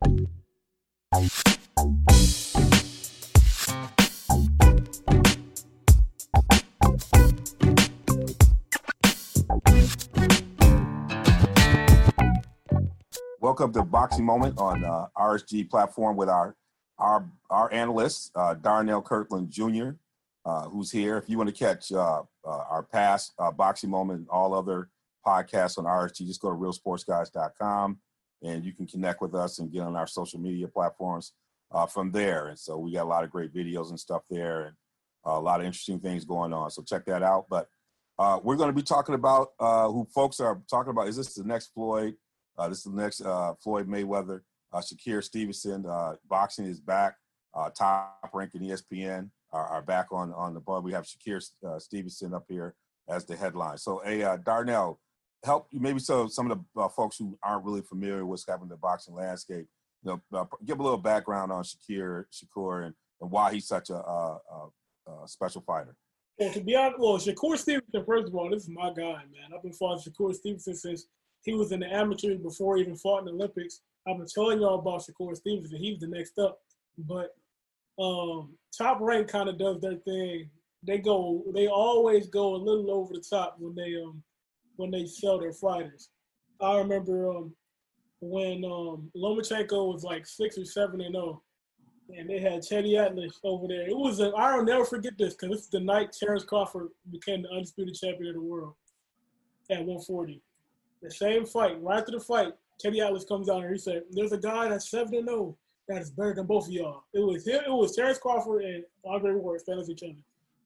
Welcome to Boxing Moment on uh, RSG platform with our our our analyst uh, Darnell Kirkland Jr., uh, who's here. If you want to catch uh, uh, our past uh, Boxing Moment and all other podcasts on RSG, just go to realsportsguys.com and you can connect with us and get on our social media platforms uh, from there. And so we got a lot of great videos and stuff there and a lot of interesting things going on. So check that out. But uh, we're going to be talking about uh, who folks are talking about. Is this the next Floyd? Uh, this is the next uh, Floyd Mayweather. Uh, Shakur Stevenson. Uh, boxing is back. Uh, top ranking ESPN are, are, back on on the board. We have Shakur uh, Stevenson up here as the headline. So, uh, Darnell, help you maybe so some of the uh, folks who aren't really familiar with what's happening in the boxing landscape. You know, give a little background on Shakur Shakur and, and why he's such a, a, a special fighter. Well, to be honest, well, Shakur Stevenson, first of all, this is my guy, man. I've been following Shakur Stevenson since he was in the amateurs before he even fought in the Olympics. I've been telling y'all about Shakur Stevenson. He's the next up. But um, Top Rank kind of does their thing. They go, they always go a little over the top when they um when they sell their fighters. I remember um when um Lomachenko was like six or seven and zero, oh, and they had Teddy Atlas over there. It was a, I'll never forget this because this is the night Terrence Crawford became the undisputed champion of the world at 140. The same fight, right after the fight, Teddy Atlas comes out and he said, "There's a guy that's seven and zero oh that is better than both of y'all." It was him. It was Terrence Crawford and Andre Ward standing each other.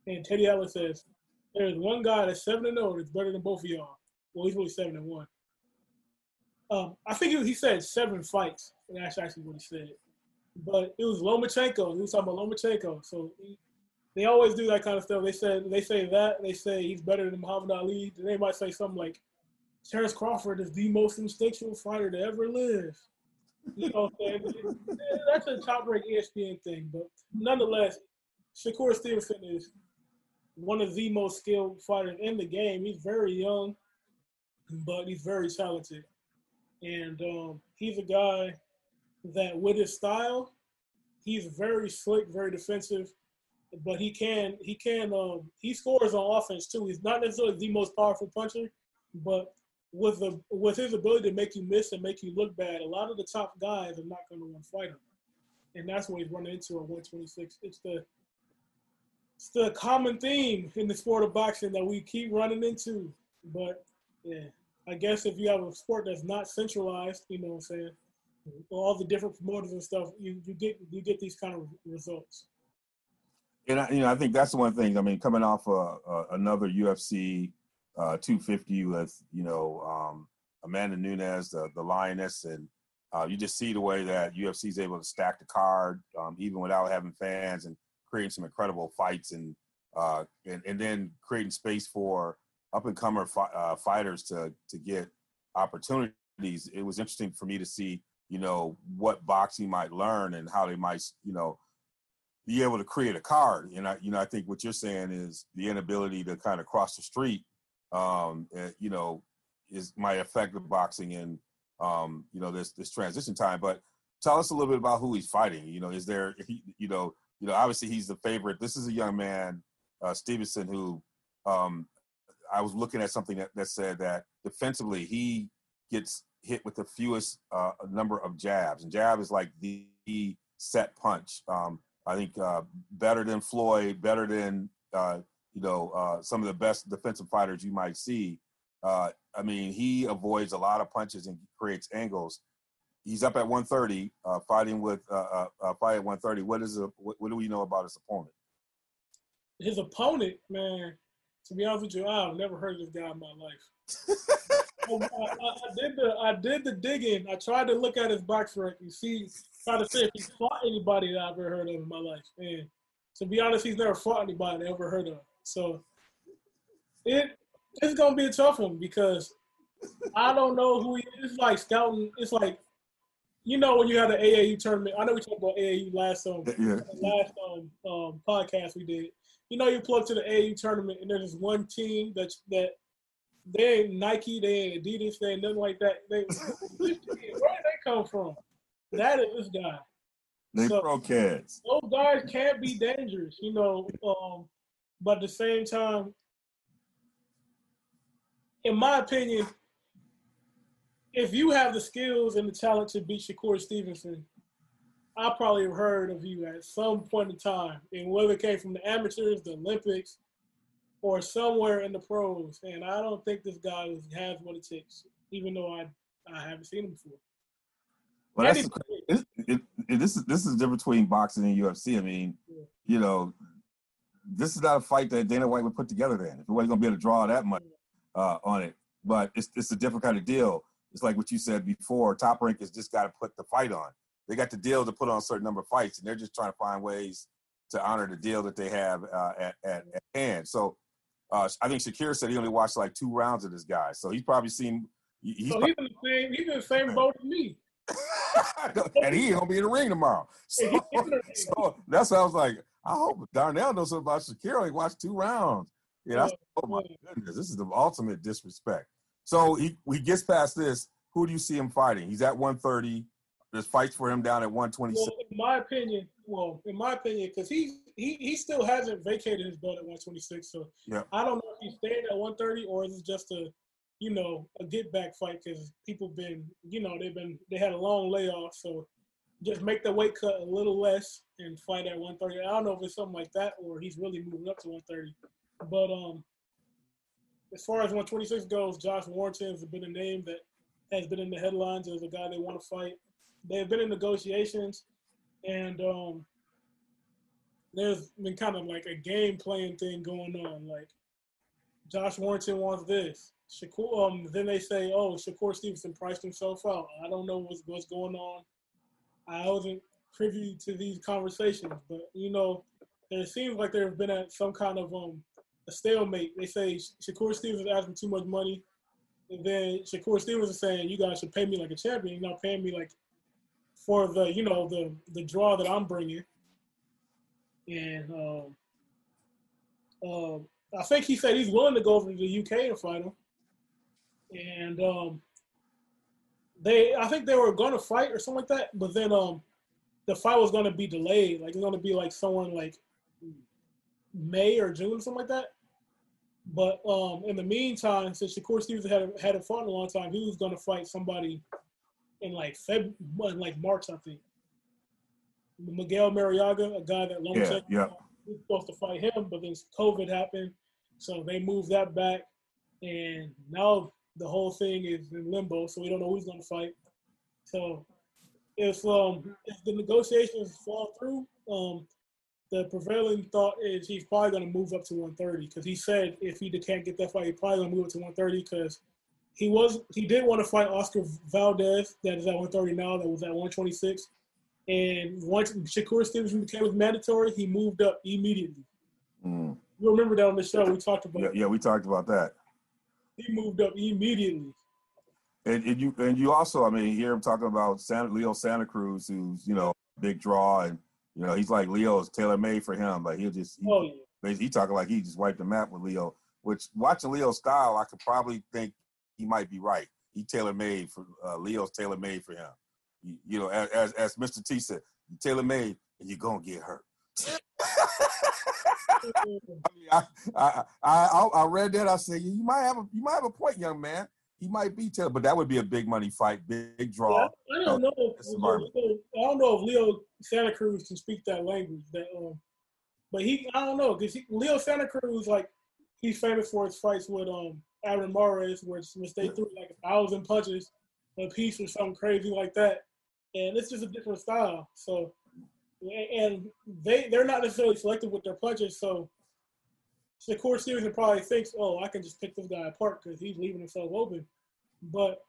And Teddy Atlas says, "There's one guy that's seven and zero oh that's better than both of y'all." Well, he's only seven and one. Um, I think he said seven fights, and that's actually what he said. But it was Lomachenko. He was talking about Lomachenko. So he, they always do that kind of stuff. They said they say that they say he's better than Muhammad Ali. Then they might say something like Terrence Crawford is the most instinctual fighter to ever live. You know what I'm saying? That's a top rank ESPN thing, but nonetheless, Shakur Stevenson is one of the most skilled fighters in the game. He's very young, but he's very talented. And um, he's a guy that, with his style, he's very slick, very defensive, but he can he can um, he scores on offense too. He's not necessarily the most powerful puncher, but with the with his ability to make you miss and make you look bad, a lot of the top guys are not going to want to fight him, and that's what he's running into at 126. It's the it's the common theme in the sport of boxing that we keep running into. But yeah, I guess if you have a sport that's not centralized, you know what I'm saying, all the different promoters and stuff, you, you get you get these kind of results. And I, you know, I think that's the one thing. I mean, coming off uh, uh, another UFC uh, 250 with you know um, Amanda Nunes, the the lioness, and uh, you just see the way that UFC is able to stack the card um, even without having fans and creating some incredible fights and uh, and and then creating space for up and comer fi- uh, fighters to to get opportunities. It was interesting for me to see you know what boxing might learn and how they might you know be able to create a card. And I, you know, I think what you're saying is the inability to kind of cross the street um, eh, you know, is might affect the boxing and um, you know this this transition time. But tell us a little bit about who he's fighting. You know, is there you know you know obviously he's the favorite. This is a young man, uh, Stevenson, who um, I was looking at something that, that said that defensively he gets hit with the fewest uh, number of jabs, and jab is like the set punch. Um, I think uh, better than Floyd, better than uh, you know, uh, some of the best defensive fighters you might see. Uh, I mean, he avoids a lot of punches and creates angles. He's up at 130, uh, fighting with uh, fight at 130. What is a, what, what, do we know about his opponent? His opponent, man. To be honest with you, I've never heard of this guy in my life. I, I, I did the I did the digging. I tried to look at his box rank and see, try to see if he fought anybody that I've ever heard of in my life. And to be honest, he's never fought anybody I ever heard of. So it it's gonna be a tough one because I don't know who he is. It's like scouting. It's like you know when you had the AAU tournament. I know we talked about AAU last um Yeah. last um, um podcast we did. You know you plug to the AU tournament and there's this one team that that they ain't Nike, they ain't Adidas, they ain't nothing like that. They where did they come from? That is this guy. They So- pro kids. Those guys can't be dangerous, you know. Um, but at the same time, in my opinion, if you have the skills and the talent to beat Shakur Stevenson, I probably have heard of you at some point in time, and whether it came from the amateurs, the Olympics, or somewhere in the pros. And I don't think this guy has what it takes, even though I I haven't seen him before. Well, that's it, it, it, this is this is the difference between boxing and UFC. I mean, Yeah. you know, this is not a fight that Dana White would put together. Then, if he wasn't going to be able to draw that much uh, on it, but it's it's a different kind of deal. It's like what you said before. Top Rank has just got to put the fight on. They got the deal to put on a certain number of fights, and they're just trying to find ways to honor the deal that they have uh, at, at at hand. So, uh, I think Shakur said he only watched like two rounds of this guy, so he's probably seen. He's So he's in the same he's in the same boat as me. and he ain't gonna be in the ring tomorrow. So, ring. so that's why I was like, I hope Darnell knows something about Shakira. He watched two rounds. Know, I oh my goodness, this is the ultimate disrespect. So he he gets past this. Who do you see him fighting? He's at 130. There's fights for him down at 126. Well, in my opinion, well, in my opinion, because he he he still hasn't vacated his belt at 126, so Yeah. I don't know if he's staying at 130 or is it just a, you know, a get back fight because people been, you know, they've been they had a long layoff, so just make the weight cut a little less and fight at 130. I don't know if it's something like that or he's really moving up to 130, but um, as far as 126 goes, Josh Warrington has been a name that has been in the headlines as a guy they want to fight they've been in negotiations and um there's been kind of like a game playing thing going on. Like josh warrington wants this. Shakur, um, then they say oh Shakur stevenson priced himself out. I don't know what's, what's going on. I wasn't privy to these conversations but you know it seems like there have been some kind of um a stalemate. They say Shakur Stevenson asking too much money and then Shakur Stevenson is saying, "You guys should pay me like a champion. You're not paying me like for the you know the the draw that I'm bringing." And um, um, I think he said he's willing to go over to the UK to fight him. And um, they, I think they were going to fight or something like that, but then um, the fight was going to be delayed. Like it's going to be like someone like May or June, or something like that. But um, in the meantime, since Shakur Stevens had hadn't fought in a long time, he was going to fight somebody in like Feb, in like March, I think. Miguel Marriaga, a guy that Yeah, Lomachenko yeah. was supposed to fight him, but then COVID happened, so they moved that back, and now the whole thing is in limbo. So we don't know who's going to fight. So if um if the negotiations fall through, um the prevailing thought is he's probably going to move up to 130 because he said if he can't get that fight, he's probably going to move up to 130 because he was he did want to fight Oscar Valdez that is at 130 now that was at 126, and once Shakur Stevenson became mandatory, he moved up immediately. Mm. You remember that on the show we talked about. Yeah, yeah, we talked about that. He moved up immediately. And, and you and you also, I mean, hear him talking about Santa, Leo Santa Cruz, who's you know big draw, and you know he's like Leo's tailor made for him. Like he'll just he, Oh yeah. he talking like he just wiped the map with Leo. Which watching Leo's style, I could probably think he might be right. He tailor made for uh, Leo's tailor made for him. You, you know, as, as as Mr. T said, you tailor made, and you're gonna get hurt. I, mean, I, I, I, I read that. I said, you might have a, you might have a point, young man. He might be tailor, but that would be a big money fight, big, draw. Yeah, I don't know. If. I don't know if Leo Santa Cruz can speak that language. That, um, but he, I don't know, because Leo Santa Cruz, like, he's famous for his fights with um Abner Mares, which, which they threw like a thousand punches a piece or something crazy like that, and it's just a different style. So, and they they're not necessarily selective with their punches. So, the Shakur Stevenson probably thinks, oh, I can just pick this guy apart because he's leaving himself open. But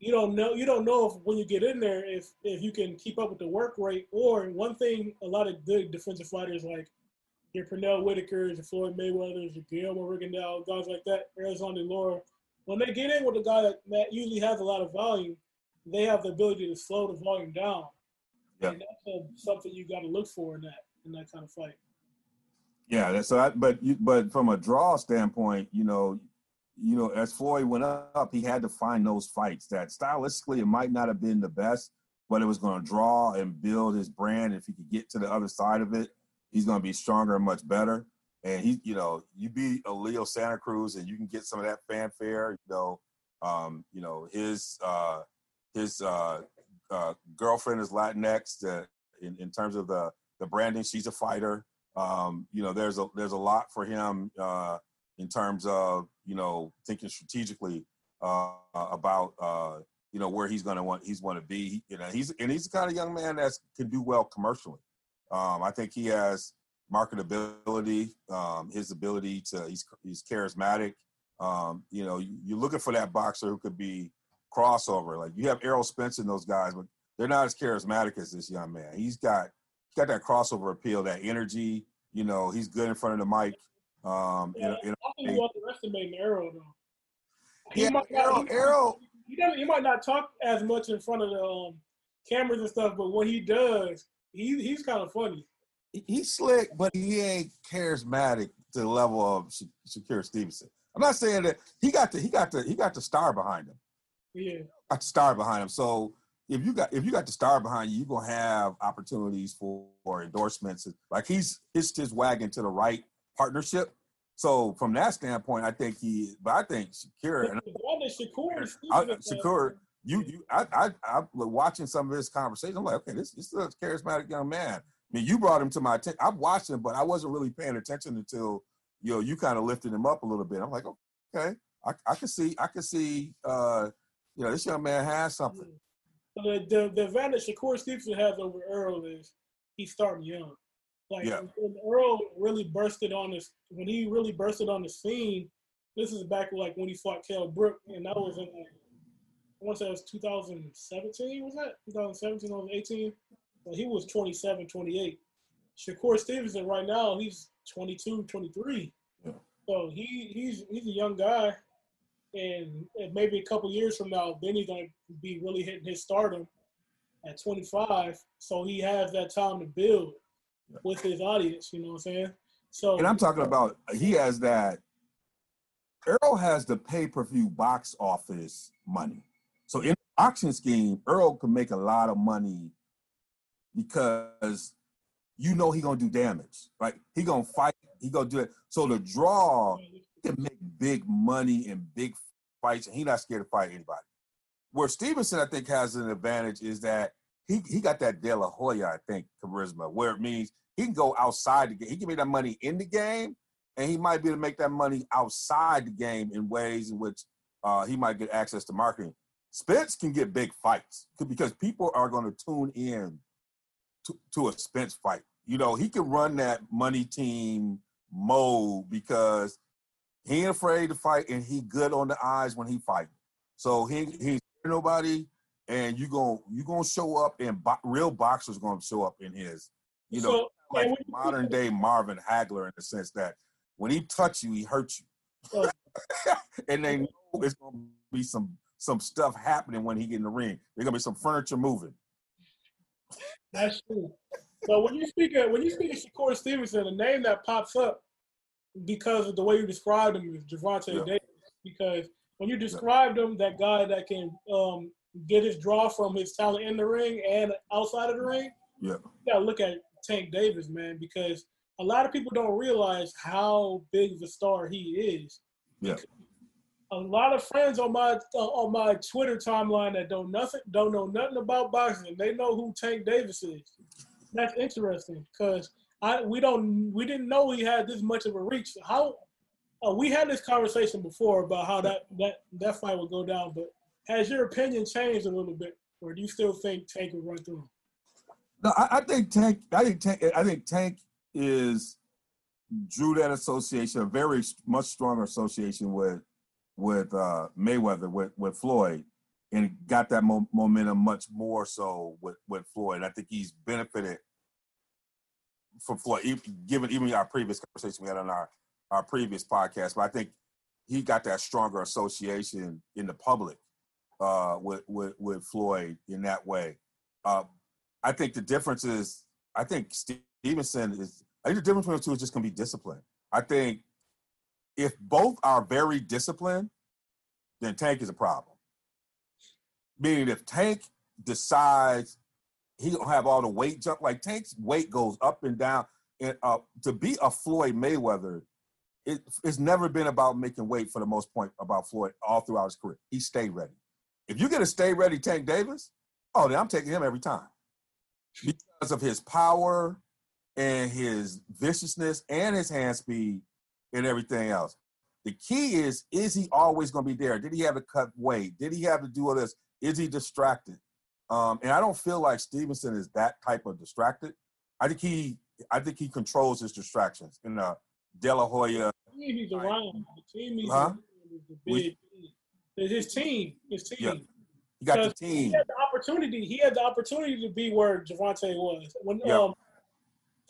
you don't know you don't know if when you get in there if if you can keep up with the work rate or one thing a lot of good defensive fighters like your Pernell Whitakers, your Floyd Mayweathers, your Guillermo Rigondeaux, guys like that, Erislandy Lara, when they get in with a guy that, that usually has a lot of volume, they have the ability to slow the volume down. Yeah. And that's a, something you got to look for in that in that kind of fight. Yeah, that's so. I, but you, but from a draw standpoint, you know, you know, as Floyd went up, he had to find those fights that stylistically it might not have been the best, but it was going to draw and build his brand. If he could get to the other side of it, he's going to be stronger and much better. And he, you know, you beat a Leo Santa Cruz, and you can get some of that fanfare. You know, um, you know his uh, his uh, uh, girlfriend is Latinx. Uh, in, in terms of the the branding, she's a fighter. Um, you know, there's a there's a lot for him uh, in terms of you know thinking strategically uh, about uh, you know where he's going to want he's want to be. You know, he's and he's the kind of young man that can do well commercially. Um, I think he has marketability, um, his ability to he's he's charismatic. Um, you know, you, you're looking for that boxer who could be crossover. Like you have Errol Spence and those guys, but they're not as charismatic as this young man. He's got he's got that crossover appeal, that energy. You know, he's good in front of the mic. Um, Yeah, you know, I think you underestimating Errol though. He yeah, might not- Errol, he- Errol, he doesn't. He might not talk as much in front of the um, cameras and stuff, but when he does, he he's kind of funny. he's slick, but he ain't charismatic to the level of Sha- Shakur Stevenson. I'm not saying that he got the he got the he got the star behind him. Yeah, got the star behind him. So if you got if you got the star behind you, you're gonna have opportunities for, for endorsements. Like he's hitched his wagon to the right partnership. So from that standpoint, I think he. But I think Shakira and the one that Shakur I, Shakur, you you I I I watching some of his conversation. I'm like, okay, this this is a charismatic young man. I mean, you brought him to my attention. I've watched him, but I wasn't really paying attention until you know you kind of lifted him up a little bit. I'm like, okay, I I can see I can see uh you know this young man has something. So the, the the advantage Shakur Stevenson has over Earl is he's starting young. Like Yeah. when Earl really bursted on this, when he really bursted on the scene, this is back like when he fought Kell Brook, and that was in like, want to say it was 2017. Was that 2017? 2018? Well, he was 27, 28. Shakur Stevenson right now he's 22, 23. Yeah. So he he's he's a young guy, and, and maybe a couple years from now, then he's gonna be really hitting his stardom at 25. So he has that time to build with his audience. You know what I'm saying? So And I'm talking about he has that. Earl has the pay per view box office money. So in the auction scheme, Earl can make a lot of money because you know he gonna do damage. Like he gonna fight, he gonna do it. So the draw can make big money in big fights, and he not scared to fight anybody. Where Stevenson, I think, has an advantage is that he he got that De La Hoya, I think, charisma, where it means he can go outside the game. He can make that money in the game, and he might be able to make that money outside the game in ways in which uh, he might get access to marketing. Spence can get big fights because people are going to tune in to, to a Spence fight. You know, he can run that money team mode because he ain't afraid to fight and he good on the eyes when he fight. So he he's nobody, and you going you gonna show up and bo- real boxers gonna show up in his. You know, So, like you- modern day Marvin Hagler in the sense that when he touch you, he hurts you, Oh. and they know it's gonna be some some stuff happening when he get in the ring. There's gonna be some furniture moving. That's true. So when you speak of when you speak of Shakur Stevenson, the name that pops up because of the way you described him is Gervonta Yeah. Davis. Because when you described him, that guy that can um, get his draw from his talent in the ring and outside of the ring, Yeah. you gotta look at Tank Davis, man, because a lot of people don't realize how big of a star he is. Yeah. A lot of friends on my uh, on my Twitter timeline that don't nothing don't know nothing about boxing, they know who Tank Davis is. That's interesting because I we don't we didn't know he had this much of a reach. How uh, we had this conversation before about how that that that fight would go down, but has your opinion changed a little bit, or do you still think Tank would run through him? No, I, I think Tank. I think Tank. I think Tank is drew that association, a very much stronger association with with uh, Mayweather, with with Floyd, and got that mo- momentum much more so with with Floyd. I think he's benefited from Floyd, given even our previous conversation we had on our our previous podcast. But I think he got that stronger association in the public uh, with, with with Floyd in that way. Uh, I think the difference is, I think Stevenson is. I think the difference between the two is just going to be discipline. I think if both are very disciplined, then Tank is a problem. Meaning, if Tank decides he don't have all the weight jump, like Tank's weight goes up and down, and uh, to be a Floyd Mayweather, it, it's never been about making weight for the most point about Floyd all throughout his career. He stayed ready. If you get a stay ready Tank Davis, oh, then I'm taking him every time because of his power and his viciousness and his hand speed and everything else. The key is, is he always going to be there? Did he have to cut weight? Did he have to do all this? Is he distracted? Um, and I don't feel like Stevenson is that type of distracted. I think he, I think he controls his distractions. In uh, De La Hoya, he's around. The team he's huh? the big his team, his team. Yeah. He got the team. He had the opportunity. He had the opportunity to be where Gervonta was when yep. um,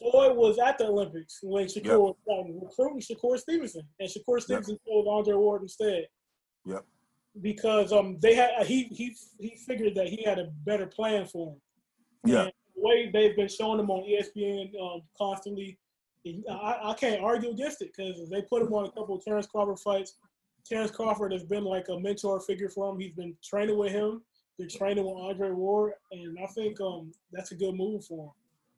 Floyd was at the Olympics when Shakur yep. was recruiting Shakur Stevenson, and Shakur Stevenson yep. told Andre Ward instead. Yep. Because um they had he he he figured that he had a better plan for him. Yeah. And the way they've been showing him on ESPN um, constantly, I, I can't argue against it because they put him on a couple of Terrence Crawford fights. Terrence Crawford has been like a mentor figure for him. He's been training with him. They're training with Andre Ward, and I think um, that's a good move for him.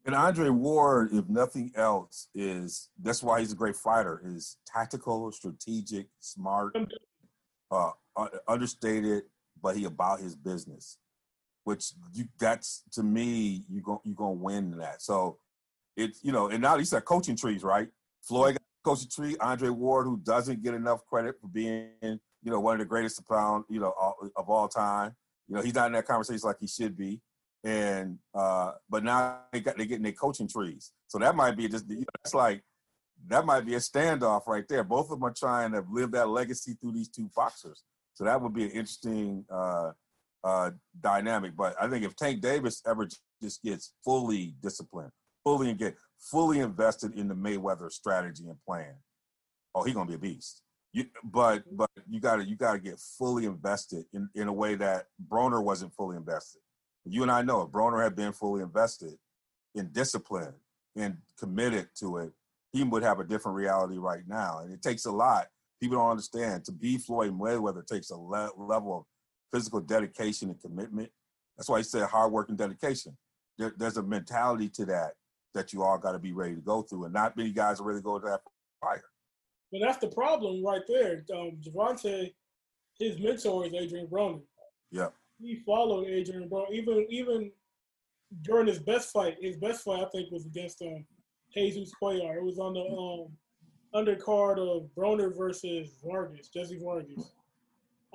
And Andre Ward, if nothing else, is that's why he's a great fighter. Is tactical, strategic, smart, uh, understated, but he about his business. Which you that's to me, you go you gonna win that. So it's you know, and now these are coaching trees, right? Floyd coaching Tree, Andre Ward, who doesn't get enough credit for being, you know, one of the greatest pound, you know, of all time. You know, he's not in that conversation like he should be. And uh, but now they got they getting their coaching trees. So that might be just you know, that's like that might be a standoff right there. Both of them are trying to live that legacy through these two boxers. So that would be an interesting uh, uh, dynamic. But I think if Tank Davis ever just gets fully disciplined, fully engaged, fully invested in the Mayweather strategy and plan, oh, he's gonna be a beast. You, but but you gotta you gotta get fully invested in, in a way that Broner wasn't fully invested. You and I know if Broner had been fully invested in discipline and committed to it, he would have a different reality right now. And it takes a lot. People don't understand. To be Floyd Mayweather takes a le- level of physical dedication and commitment. That's why he said hard work and dedication. There, there's a mentality to that that you all got to be ready to go through, and not many guys are really go to that fire. But that's the problem right there. Um, Gervonta, his mentor is Adrian Broner. Yeah. He followed Adrian Broner. Even even during his best fight, his best fight I think was against um, Jesus Cuellar. It was on the um, undercard of Broner versus Vargas, Jesse Vargas,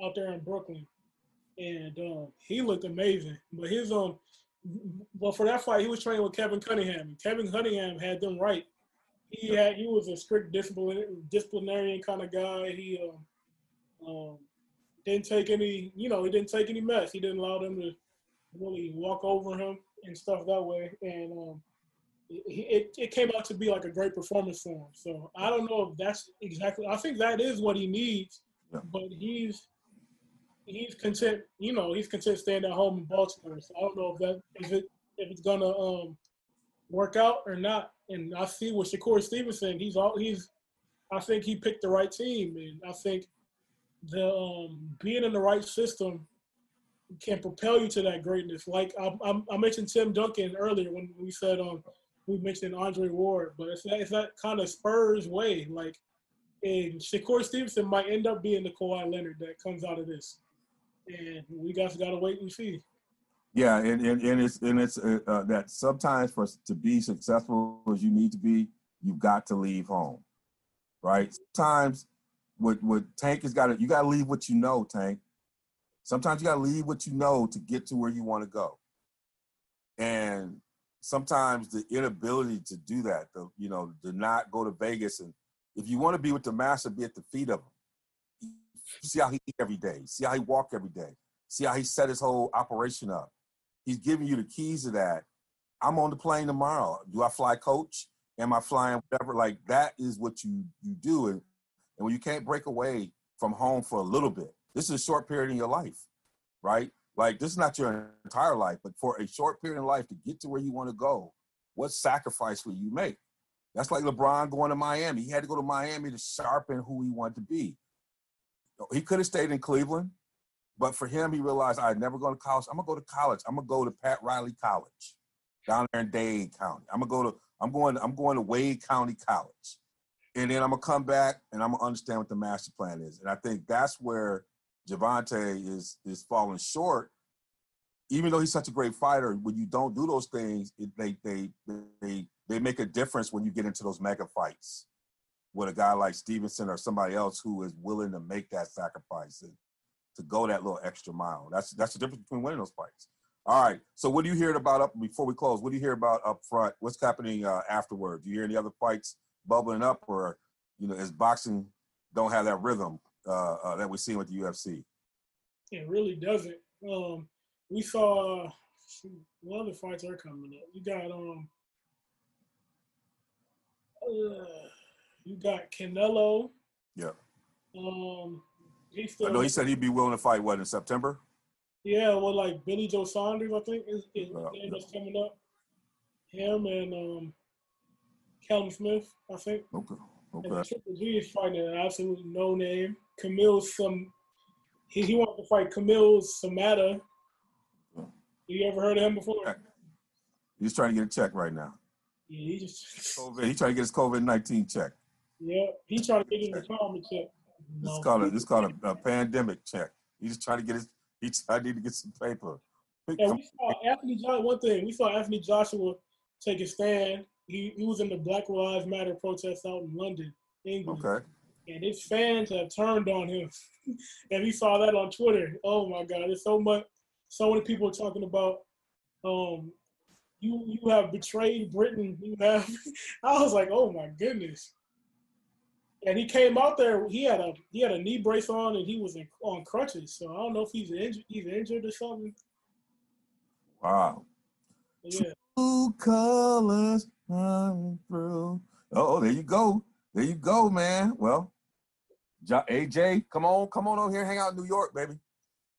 out there in Brooklyn, and um, he looked amazing. But his um well, for that fight, he was training with Kevin Cunningham. Kevin Cunningham had them right. He had he was a strict disciplinarian kind of guy. He um, um, didn't take any, you know, he didn't take any mess. He didn't allow them to really walk over him and stuff that way. And um, it, it came out to be like a great performance for him. So I don't know if that's exactly. I think that is what he needs, yeah. but he's he's content. You know, he's content staying at home in Baltimore. So I don't know if that if it if it's gonna um, work out or not. And I see with Shakur Stevenson, he's all he's. I think he picked the right team, and I think the um, being in the right system can propel you to that greatness. Like I, I, mentioned Tim Duncan earlier when we said um we mentioned Andre Ward, but it's that it's that kind of Spurs way. Like, and Shakur Stevenson might end up being the Kawhi Leonard that comes out of this and we guys got to wait and see. Yeah, and, and, and it's and it's uh, uh, that sometimes for to be successful as you need to be, you've got to leave home, right? Sometimes what what Tank has got to you got to leave what you know, Tank. Sometimes you got to leave what you know to get to where you want to go. And sometimes the inability to do that, the, you know, to not go to Vegas and if you want to be with the master, be at the feet of him. See how he eat every day. See how he walk every day. See how he set his whole operation up. He's giving you the keys to that. I'm on the plane tomorrow. Do I fly coach? Am I flying whatever? Like that is what you you do. And, and when you can't break away from home for a little bit, this is a short period in your life, right? Like this is not your entire life, but for a short period in life to get to where you want to go, what sacrifice will you make? That's like LeBron going to Miami. He had to go to Miami to sharpen who he wanted to be. He could have stayed in Cleveland, but for him, he realized I'd never go to college. I'm gonna go to college. I'm gonna go to Pat Riley College down there in Dade County. I'm gonna go to I'm going I'm going to Wade County College. And then I'm gonna come back and I'm gonna understand what the master plan is. And I think that's where Gervonta is is falling short. Even though he's such a great fighter, when you don't do those things, it, they they they they make a difference when you get into those mega fights with a guy like Stevenson or somebody else who is willing to make that sacrifice and to go that little extra mile. That's that's the difference between winning those fights. All right. So what do you hear about up before we close? What do you hear about up front? What's happening uh, afterward? Do you hear any other fights bubbling up, or you know, is boxing don't have that rhythm uh, uh, that we're seeing with the UFC? It really doesn't. Um, we saw one of the fights are coming up. You got um, uh, you got Canelo. Yeah. Um, he still. I know he said he'd be willing to fight what in September. Yeah, well, like Billy Joe Saunders, I think is, is uh, that's coming up. Him and um, Callum Smith, I think. Okay. Okay. Triple G is fighting an absolute no name. Kamil some he, he wanted to fight Kamil Szeremeta. You ever heard of him before? He's trying to get a check right now. Yeah, he just COVID. He's trying to get his COVID nineteen check. Yeah, he's trying to get his retirement check. No. This called a this called a, a pandemic check. He's just trying to get his he I need to get some paper. And we saw Anthony Joshua. One thing we saw Anthony Joshua take a stand. He he was in the Black Lives Matter protest out in London, England. Okay. And his fans have turned on him, and we saw that on Twitter. Oh my God! There's so much. So many people are talking about. Um, you you have betrayed Britain. You have. I was like, oh my goodness and he came out there. He had a he had a knee brace on, and he was in, on crutches. So I don't know if he's injured, he's injured or something. Wow. Yeah. Two colors through. Oh, there you go. There you go, man. Well, AJ, come on, come on over here, hang out in New York, baby.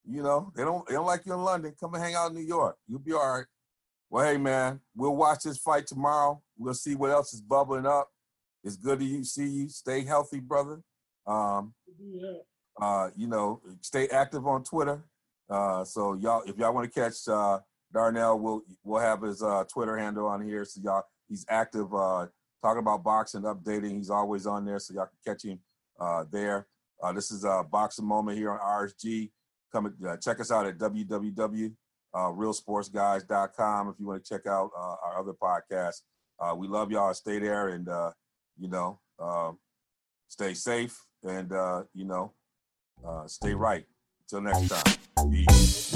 You know they don't they don't like you in London. Come and hang out in New York. You'll be all right. Well, hey man, we'll watch this fight tomorrow. We'll see what else is bubbling up. It's good to see you. Stay healthy, brother. Um, uh, you know, stay active on Twitter. Uh, so y'all, if y'all want to catch uh, Darnell, we'll we'll have his uh, Twitter handle on here. So y'all, he's active uh, talking about boxing, updating. He's always on there, so y'all can catch him uh, there. Uh, this is a boxing moment here on RSG. Come uh, check us out at www.realsportsguys.com if you want to check out uh, our other podcasts. Uh, we love y'all. Stay there and uh, you know, uh, stay safe and, uh, you know, uh, stay right. Until next time. Peace.